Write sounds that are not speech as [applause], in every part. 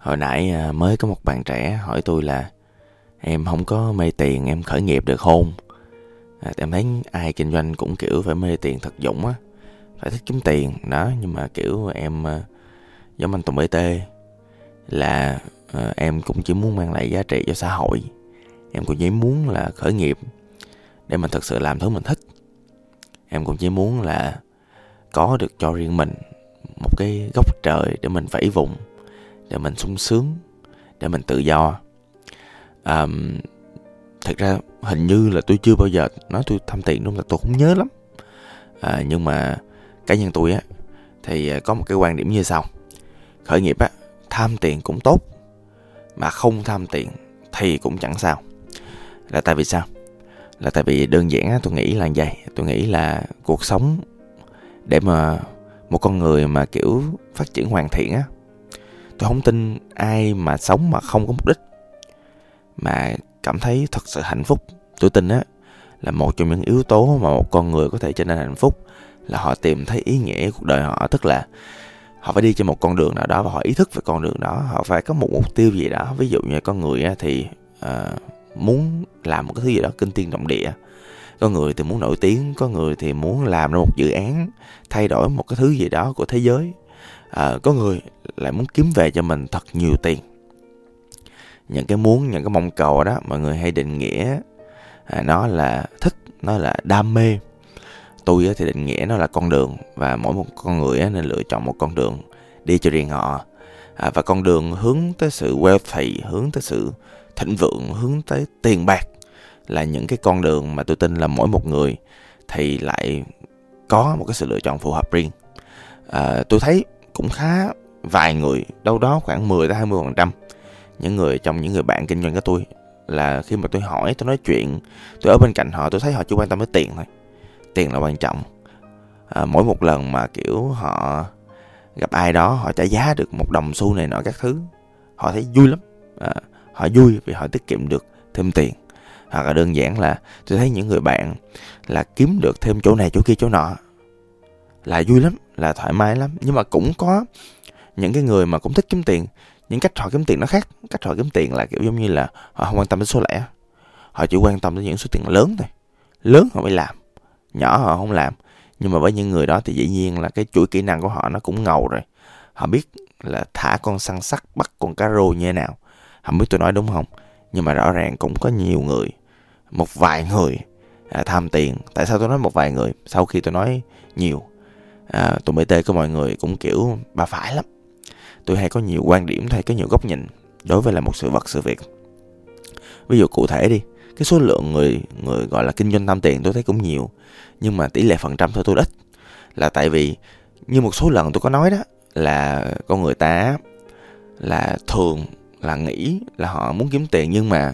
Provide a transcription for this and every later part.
Hồi nãy à, mới có một bạn trẻ hỏi tôi là Em không có mê tiền em khởi nghiệp được không? À, em thấy ai kinh doanh cũng kiểu phải mê tiền thật dũng á Phải thích kiếm tiền đó Nhưng mà kiểu em à, giống anh Tùng BT Là à, em cũng chỉ muốn mang lại giá trị cho xã hội. Em cũng chỉ muốn là khởi nghiệp Để mình thật sự làm thứ mình thích. Em cũng chỉ muốn là có được cho riêng mình một cái góc trời để mình vẫy vùng để mình sung sướng để mình tự do. À, thật ra hình như là tôi chưa bao giờ nói tôi tham tiền đúng là tôi không nhớ lắm. À, nhưng mà cá nhân tôi á thì có một cái quan điểm như sau. Khởi nghiệp á tham tiền cũng tốt mà không tham tiền thì cũng chẳng sao. Là tại vì sao? Là tại vì đơn giản á tôi nghĩ là vậy. Tôi nghĩ là cuộc sống để mà một con người mà kiểu phát triển hoàn thiện á tôi không tin ai mà sống mà không có mục đích. Mà cảm thấy thật sự hạnh phúc. Tôi tin á là một trong những yếu tố mà một con người có thể trở nên hạnh phúc là họ tìm thấy ý nghĩa cuộc đời họ. Tức là họ phải đi trên một con đường nào đó và họ ý thức về con đường đó. Họ phải có một mục tiêu gì đó. Ví dụ như con người á, thì uh, muốn làm một cái thứ gì đó kinh tiên động địa. Có người thì muốn nổi tiếng có người thì muốn làm ra một dự án thay đổi một cái thứ gì đó của thế giới à, có người lại muốn kiếm về cho mình thật nhiều tiền. Những cái muốn những cái mong cầu đó mọi người hay định nghĩa à, nó là thích nó là đam mê. Tôi thì định nghĩa nó là con đường và mỗi một con người nên lựa chọn một con đường đi cho riêng họ. À, và con đường hướng tới sự wealthy hướng tới sự thịnh vượng hướng tới tiền bạc là những cái con đường mà tôi tin là mỗi một người thì lại có một cái sự lựa chọn phù hợp riêng. À, tôi thấy cũng khá vài người đâu đó khoảng 10 tới 20 phần trăm. Những người trong những người bạn kinh doanh của tôi là khi mà tôi hỏi tôi nói chuyện tôi ở bên cạnh họ tôi thấy họ chỉ quan tâm tới tiền thôi. Tiền là quan trọng. À, mỗi một lần mà kiểu họ gặp ai đó họ trả giá được một đồng xu này nọ các thứ họ thấy vui lắm. À, họ vui vì họ tiết kiệm được thêm tiền. Hoặc là đơn giản là tôi thấy những người bạn là kiếm được thêm chỗ này chỗ kia chỗ nọ là vui lắm là thoải mái lắm. Nhưng mà cũng có những cái người mà cũng thích kiếm tiền những cách họ kiếm tiền nó khác. Cách họ kiếm tiền là kiểu giống như là họ không quan tâm đến số lẻ. Họ chỉ quan tâm đến những số tiền lớn thôi. Lớn họ mới làm nhỏ họ không làm. Nhưng mà với những người đó thì dĩ nhiên là cái chuỗi kỹ năng của họ nó cũng ngầu rồi. Họ biết là thả con săn sắt bắt con cá rô như thế nào. Không biết tôi nói đúng không? Nhưng mà rõ ràng cũng có nhiều người một vài người à, tham tiền. Tại sao tôi nói một vài người? Sau khi tôi nói nhiều à, tụi bt của mọi người cũng kiểu bà phải lắm. Tôi hay có nhiều quan điểm hay có nhiều góc nhìn đối với là một sự vật sự việc. Ví dụ cụ thể đi cái số lượng người người gọi là kinh doanh tham tiền tôi thấy cũng nhiều nhưng mà tỷ lệ phần trăm thôi tôi ít. Là tại vì như một số lần tôi có nói đó là con người ta là thường là nghĩ là họ muốn kiếm tiền nhưng mà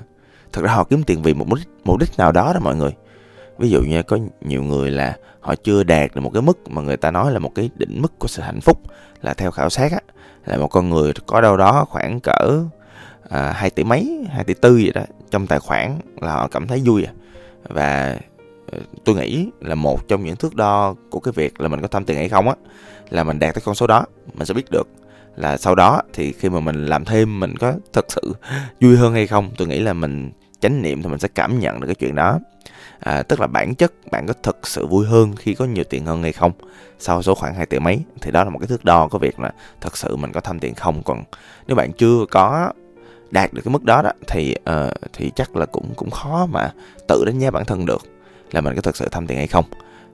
thật ra họ kiếm tiền vì một mục đích, mục đích nào đó đó mọi người ví dụ như có nhiều người là họ chưa đạt được một cái mức mà người ta nói là một cái đỉnh mức của sự hạnh phúc là theo khảo sát á là một con người có đâu đó khoảng cỡ à, 2 tỷ mấy 2 tỷ tư gì đó trong tài khoản là họ cảm thấy vui à. và ờ, tôi nghĩ là một trong những thước đo của cái việc là mình có tham tiền hay không á là mình đạt tới con số đó mình sẽ biết được là sau đó thì khi mà mình làm thêm mình có thật sự [laughs] vui hơn hay không tôi nghĩ là mình chánh niệm thì mình sẽ cảm nhận được cái chuyện đó. À, tức là bản chất bạn có thực sự vui hơn khi có nhiều tiền hơn hay không? Sau số khoảng 2 tỷ mấy thì đó là một cái thước đo của việc là thật sự mình có tham tiền không? Còn nếu bạn chưa có đạt được cái mức đó đó thì uh, thì chắc là cũng cũng khó mà tự đánh giá bản thân được là mình có thực sự tham tiền hay không.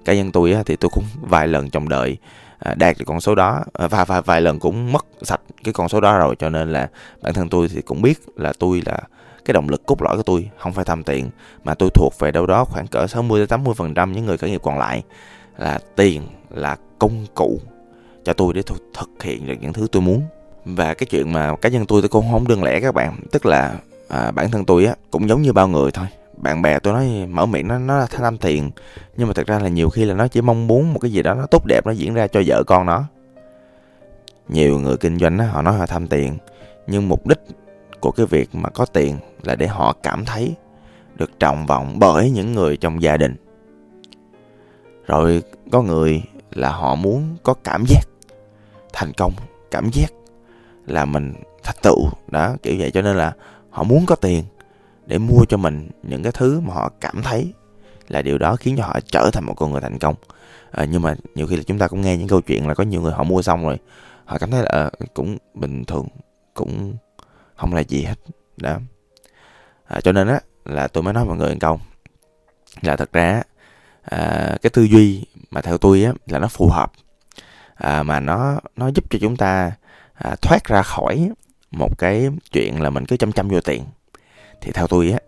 Cá nhân tôi á, thì tôi cũng vài lần trong đời à, đạt được con số đó à, và vài vài lần cũng mất sạch cái con số đó rồi cho nên là bản thân tôi thì cũng biết là tôi là cái động lực cốt lõi của tôi không phải tham tiền mà tôi thuộc về đâu đó khoảng cỡ 60 đến 80 phần trăm những người khởi nghiệp còn lại. Là tiền là công cụ cho tôi để thực hiện được những thứ tôi muốn. Và cái chuyện mà cá nhân tôi tôi cũng không đơn lẻ các bạn. Tức là à, bản thân tôi á cũng giống như bao người thôi. Bạn bè tôi nói mở miệng nó nó là tham tiền. Nhưng mà thật ra là nhiều khi là nó chỉ mong muốn một cái gì đó nó tốt đẹp nó diễn ra cho vợ con nó. Nhiều người kinh doanh đó, họ nói họ tham tiền. Nhưng mục đích của cái việc mà có tiền là để họ cảm thấy được trọng vọng bởi những người trong gia đình. Rồi có người là họ muốn có cảm giác thành công cảm giác là mình thành tựu đó kiểu vậy. Cho nên là họ muốn có tiền để mua cho mình những cái thứ mà họ cảm thấy là điều đó khiến cho họ trở thành một con người thành công. À, nhưng mà nhiều khi là chúng ta cũng nghe những câu chuyện là có nhiều người họ mua xong rồi họ cảm thấy là à, cũng bình thường cũng không là gì hết đó. À, cho nên á là tôi mới nói mọi người một câu. Là thật ra à, cái tư duy mà theo tôi á là nó phù hợp à, mà nó nó giúp cho chúng ta à, thoát ra khỏi một cái chuyện là mình cứ chăm chăm vô tiền. Thì theo tôi á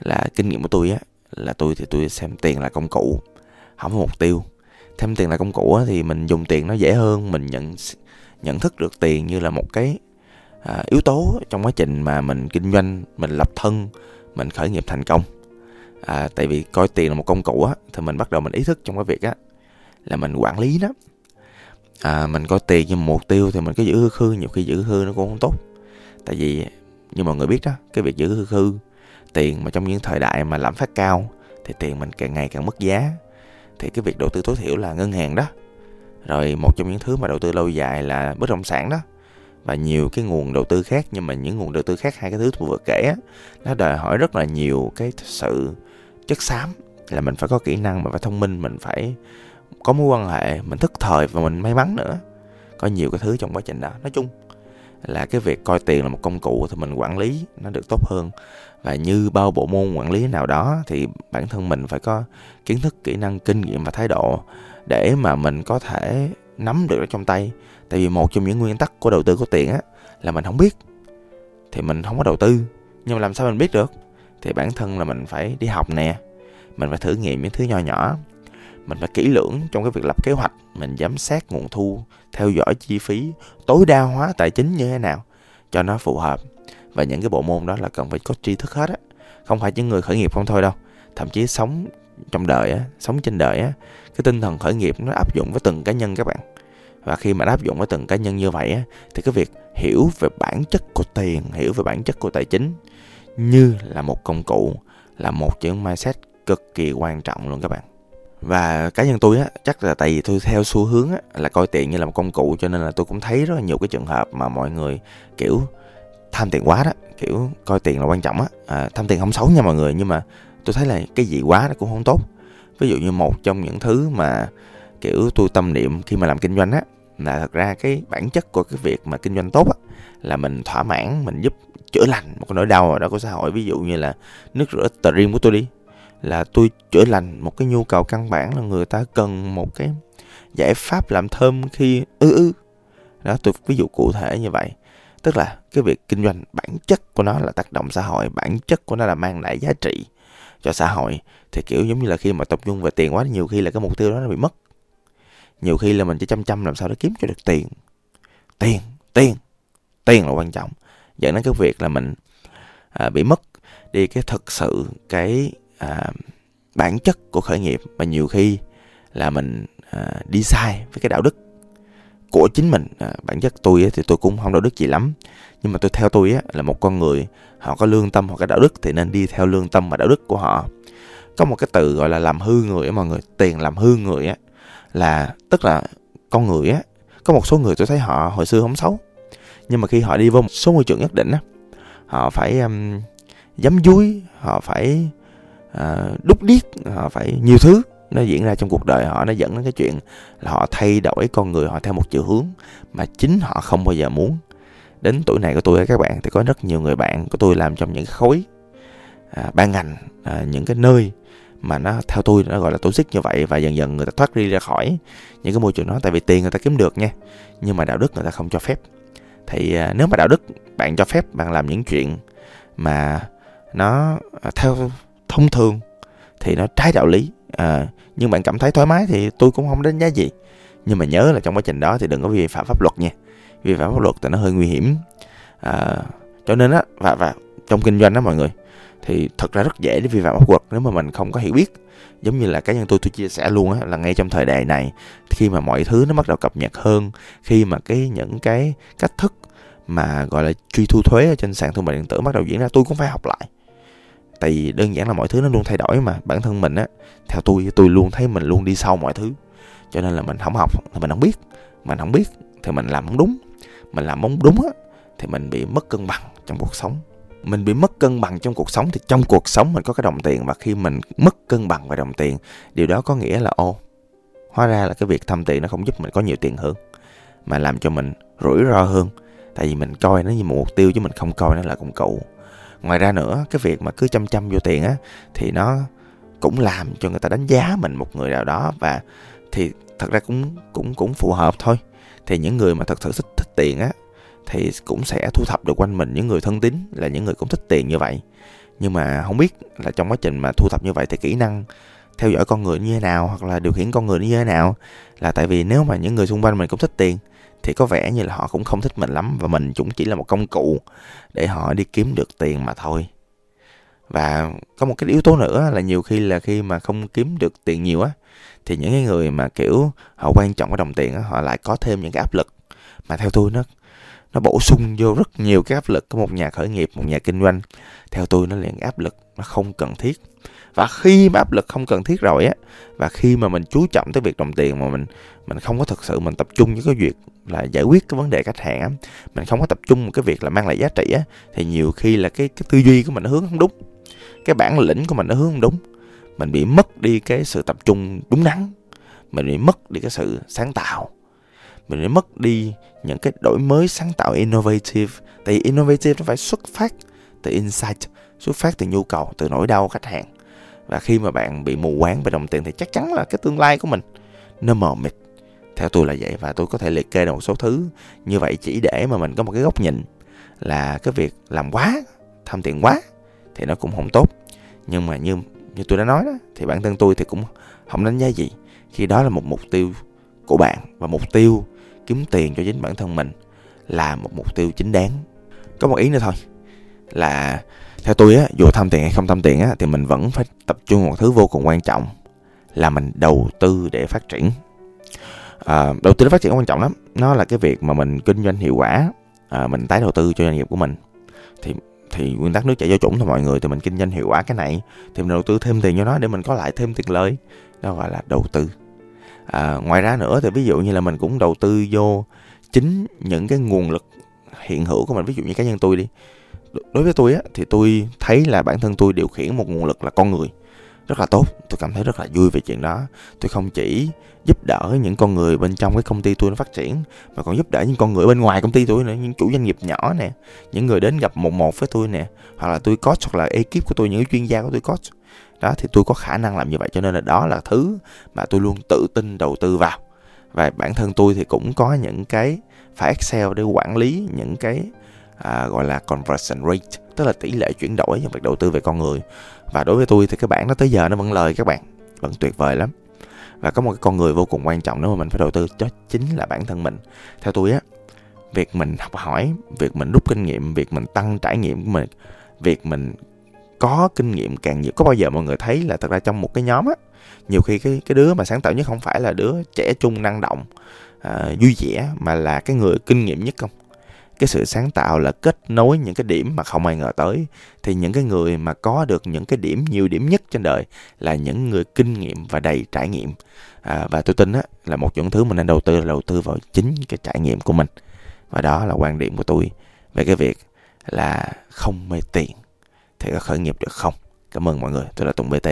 là kinh nghiệm của tôi á là tôi thì tôi xem tiền là công cụ không có mục tiêu. Thêm tiền là công cụ á, thì mình dùng tiền nó dễ hơn mình nhận nhận thức được tiền như là một cái à, yếu tố trong quá trình mà mình kinh doanh mình lập thân mình khởi nghiệp thành công. À, tại vì coi tiền là một công cụ á thì mình bắt đầu mình ý thức trong cái việc á là mình quản lý nó. À, mình coi tiền như một mục tiêu thì mình cứ giữ hư khư nhiều khi giữ hư nó cũng không tốt. Tại vì như mọi người biết đó cái việc giữ hư khư tiền mà trong những thời đại mà lạm phát cao thì tiền mình càng ngày càng mất giá. Thì cái việc đầu tư tối thiểu là ngân hàng đó. Rồi một trong những thứ mà đầu tư lâu dài là bất động sản đó và nhiều cái nguồn đầu tư khác, nhưng mà những nguồn đầu tư khác, hai cái thứ tôi vừa kể á, nó đòi hỏi rất là nhiều cái sự chất xám, là mình phải có kỹ năng, mình phải thông minh, mình phải có mối quan hệ, mình thức thời và mình may mắn nữa. Có nhiều cái thứ trong quá trình đó. Nói chung là cái việc coi tiền là một công cụ thì mình quản lý nó được tốt hơn. Và như bao bộ môn quản lý nào đó thì bản thân mình phải có kiến thức, kỹ năng, kinh nghiệm và thái độ để mà mình có thể nắm được nó trong tay tại vì một trong những nguyên tắc của đầu tư có tiền á, là mình không biết. Thì mình không có đầu tư, nhưng mà làm sao mình biết được? Thì bản thân là mình phải đi học nè, mình phải thử nghiệm những thứ nhỏ nhỏ. Mình phải kỹ lưỡng trong cái việc lập kế hoạch, mình giám sát nguồn thu, theo dõi chi phí, tối đa hóa tài chính như thế nào cho nó phù hợp. Và những cái bộ môn đó là cần phải có tri thức hết á, không phải những người khởi nghiệp không thôi đâu. Thậm chí sống trong đời á, sống trên đời á, cái tinh thần khởi nghiệp nó áp dụng với từng cá nhân các bạn và khi mà áp dụng với từng cá nhân như vậy á thì cái việc hiểu về bản chất của tiền hiểu về bản chất của tài chính như là một công cụ là một chữ mindset cực kỳ quan trọng luôn các bạn. Và cá nhân tôi á chắc là tại vì tôi theo xu hướng á là coi tiền như là một công cụ cho nên là tôi cũng thấy rất là nhiều cái trường hợp mà mọi người kiểu tham tiền quá đó kiểu coi tiền là quan trọng á. À, tham tiền không xấu nha mọi người nhưng mà tôi thấy là cái gì quá nó cũng không tốt. Ví dụ như một trong những thứ mà kiểu tôi tâm niệm khi mà làm kinh doanh á là thật ra cái bản chất của cái việc mà kinh doanh tốt á, là mình thỏa mãn, mình giúp chữa lành một cái nỗi đau ở đó của xã hội. Ví dụ như là nước rửa stream của tôi đi, là tôi chữa lành một cái nhu cầu căn bản là người ta cần một cái giải pháp làm thơm khi ư ư. Đó, tôi ví dụ cụ thể như vậy. Tức là cái việc kinh doanh bản chất của nó là tác động xã hội, bản chất của nó là mang lại giá trị cho xã hội. Thì kiểu giống như là khi mà tập trung về tiền quá, nhiều khi là cái mục tiêu đó nó bị mất nhiều khi là mình chỉ chăm chăm làm sao để kiếm cho được tiền. Tiền tiền tiền là quan trọng. Dẫn đến cái việc là mình à, bị mất đi cái thực sự cái à, bản chất của khởi nghiệp. Và nhiều khi là mình à, đi sai với cái đạo đức của chính mình. À, bản chất tôi thì tôi cũng không đạo đức gì lắm. Nhưng mà tôi theo tôi á, là một con người họ có lương tâm hoặc cái đạo đức thì nên đi theo lương tâm và đạo đức của họ. Có một cái từ gọi là làm hư người á mọi người tiền làm hư người á là tức là con người á có một số người tôi thấy họ hồi xưa không xấu. Nhưng mà khi họ đi vô một số môi trường nhất định á họ phải um, dám dúi họ phải uh, đúc điếc họ phải nhiều thứ. Nó diễn ra trong cuộc đời họ nó dẫn đến cái chuyện là họ thay đổi con người họ theo một chiều hướng mà chính họ không bao giờ muốn. Đến tuổi này của tôi các bạn thì có rất nhiều người bạn của tôi làm trong những khối à, ban ngành à, những cái nơi mà nó theo tôi nó gọi là tổ chức như vậy và dần dần người ta thoát đi ra khỏi những cái môi trường đó. Tại vì tiền người ta kiếm được nha nhưng mà đạo đức người ta không cho phép. Thì à, nếu mà đạo đức bạn cho phép bạn làm những chuyện mà nó à, theo thông thường thì nó trái đạo lý. À, nhưng bạn cảm thấy thoải mái thì tôi cũng không đánh giá gì. Nhưng mà nhớ là trong quá trình đó thì đừng có vi phạm pháp luật nha. Vi phạm pháp luật thì nó hơi nguy hiểm. À, cho nên á và và trong kinh doanh đó mọi người. Thì thật ra rất dễ để vi phạm pháp luật nếu mà mình không có hiểu biết. Giống như là cá nhân tôi tôi chia sẻ luôn á, là ngay trong thời đại này, khi mà mọi thứ nó bắt đầu cập nhật hơn, khi mà cái những cái cách thức mà, gọi là, truy thu thuế ở trên sàn thương mại điện tử bắt đầu diễn ra, tôi cũng phải học lại. Tại vì đơn giản là mọi thứ nó luôn thay đổi mà, bản thân mình á, theo tôi tôi luôn thấy mình luôn đi sau mọi thứ. Cho nên là mình không học thì mình không biết. Mình không biết thì mình làm không đúng. Mình làm không đúng á, thì mình bị mất cân bằng trong cuộc sống mình bị mất cân bằng trong cuộc sống thì trong cuộc sống mình có cái đồng tiền và khi mình mất cân bằng về đồng tiền, điều đó có nghĩa là, ô, hóa ra là cái việc thăm tiền nó không giúp mình có nhiều tiền hơn, mà làm cho mình rủi ro hơn. Tại vì mình coi nó như một mục tiêu chứ mình không coi nó là công cụ. Ngoài ra nữa, cái việc mà cứ chăm chăm vô tiền á, thì nó cũng làm cho người ta đánh giá mình một người nào đó và thì thật ra cũng cũng cũng phù hợp thôi. Thì những người mà thật sự thích thích tiền á thì cũng sẽ thu thập được quanh mình những người thân tín, là những người cũng thích tiền như vậy. Nhưng mà không biết là trong quá trình mà thu thập như vậy thì kỹ năng theo dõi con người như thế nào hoặc là điều khiển con người như thế nào, là tại vì nếu mà những người xung quanh mình cũng thích tiền thì có vẻ như là họ cũng không thích mình lắm và mình cũng chỉ là một công cụ để họ đi kiếm được tiền mà thôi. Và có một cái yếu tố nữa là nhiều khi là khi mà không kiếm được tiền nhiều á, thì những cái người mà kiểu họ quan trọng cái đồng tiền á, họ lại có thêm những cái áp lực. Mà theo tôi nó nó bổ sung vô rất nhiều cái áp lực của một nhà khởi nghiệp, một nhà kinh doanh. Theo tôi, nó là áp lực, nó không cần thiết. Và khi mà áp lực không cần thiết rồi á, và khi mà mình chú trọng tới việc đồng tiền mà mình mình không có thực sự mình tập trung với cái việc là giải quyết cái vấn đề khách hàng á, mình không có tập trung một cái việc là mang lại giá trị á, thì nhiều khi là cái cái tư duy của mình nó hướng không đúng. Cái bản lĩnh của mình nó hướng không đúng. Mình bị mất đi cái sự tập trung đúng đắn. Mình bị mất đi cái sự sáng tạo mình bị mất đi những cái đổi mới sáng tạo innovative. Tại vì innovative nó phải xuất phát từ insight, xuất phát từ nhu cầu, từ nỗi đau khách hàng. Và khi mà bạn bị mù quáng về đồng tiền thì chắc chắn là cái tương lai của mình nó mờ mịt. Theo tôi là vậy và tôi có thể liệt kê được một số thứ. Như vậy chỉ để mà mình có một cái góc nhìn là cái việc làm quá, tham tiền quá thì nó cũng không tốt. Nhưng mà như như tôi đã nói đó, thì bản thân tôi thì cũng không đánh giá gì. Khi đó là một mục tiêu của bạn và mục tiêu kiếm tiền cho chính bản thân mình là một mục tiêu chính đáng. Có một ý nữa thôi là theo tôi á dù tham tiền hay không tham tiền á thì mình vẫn phải tập trung một thứ vô cùng quan trọng là mình đầu tư để phát triển. À, đầu tư để phát triển quan trọng lắm nó là cái việc mà mình kinh doanh hiệu quả à, mình tái đầu tư cho doanh nghiệp của mình. Thì thì nguyên tắc nước chảy vô chủng thôi mọi người thì mình kinh doanh hiệu quả cái này thì mình đầu tư thêm tiền cho nó để mình có lại thêm tiền lời đó gọi là đầu tư à, ngoài ra nữa thì ví dụ như là mình cũng đầu tư vô chính những cái nguồn lực hiện hữu của mình ví dụ như cá nhân tôi đi. Đối với tôi á thì tôi thấy là bản thân tôi điều khiển một nguồn lực là con người rất là tốt. Tôi cảm thấy rất là vui về chuyện đó. Tôi không chỉ giúp đỡ những con người bên trong cái công ty tôi nó phát triển mà còn giúp đỡ những con người bên ngoài công ty tôi nữa những chủ doanh nghiệp nhỏ nè những người đến gặp một một với tôi nè hoặc là tôi coach hoặc là ekip của tôi những chuyên gia của tôi coach đó thì tôi có khả năng làm như vậy. Cho nên là đó là thứ mà tôi luôn tự tin đầu tư vào. Và bản thân tôi thì cũng có những cái file Excel để quản lý những cái à, gọi là conversion rate tức là tỷ lệ chuyển đổi trong việc đầu tư về con người. Và đối với tôi thì cái bản nó tới giờ nó vẫn lời các bạn vẫn tuyệt vời lắm. Và có một cái con người vô cùng quan trọng nếu mà mình phải đầu tư đó chính là bản thân mình. Theo tôi á việc mình học hỏi việc mình rút kinh nghiệm việc mình tăng trải nghiệm của mình việc mình có kinh nghiệm càng nhiều. Có bao giờ mọi người thấy là thật ra trong một cái nhóm á nhiều khi cái cái đứa mà sáng tạo nhất không phải là đứa trẻ trung năng động à, vui vẻ mà là cái người kinh nghiệm nhất không? Cái sự sáng tạo là kết nối những cái điểm mà không ai ngờ tới. Thì những cái người mà có được những cái điểm nhiều điểm nhất trên đời là những người kinh nghiệm và đầy trải nghiệm. À, và tôi tin á là một những thứ mình nên đầu tư là đầu tư vào chính cái trải nghiệm của mình. Và đó là quan điểm của tôi về cái việc là không mê tiền thể có khởi nghiệp được không? Cảm ơn mọi người tôi là tùng bt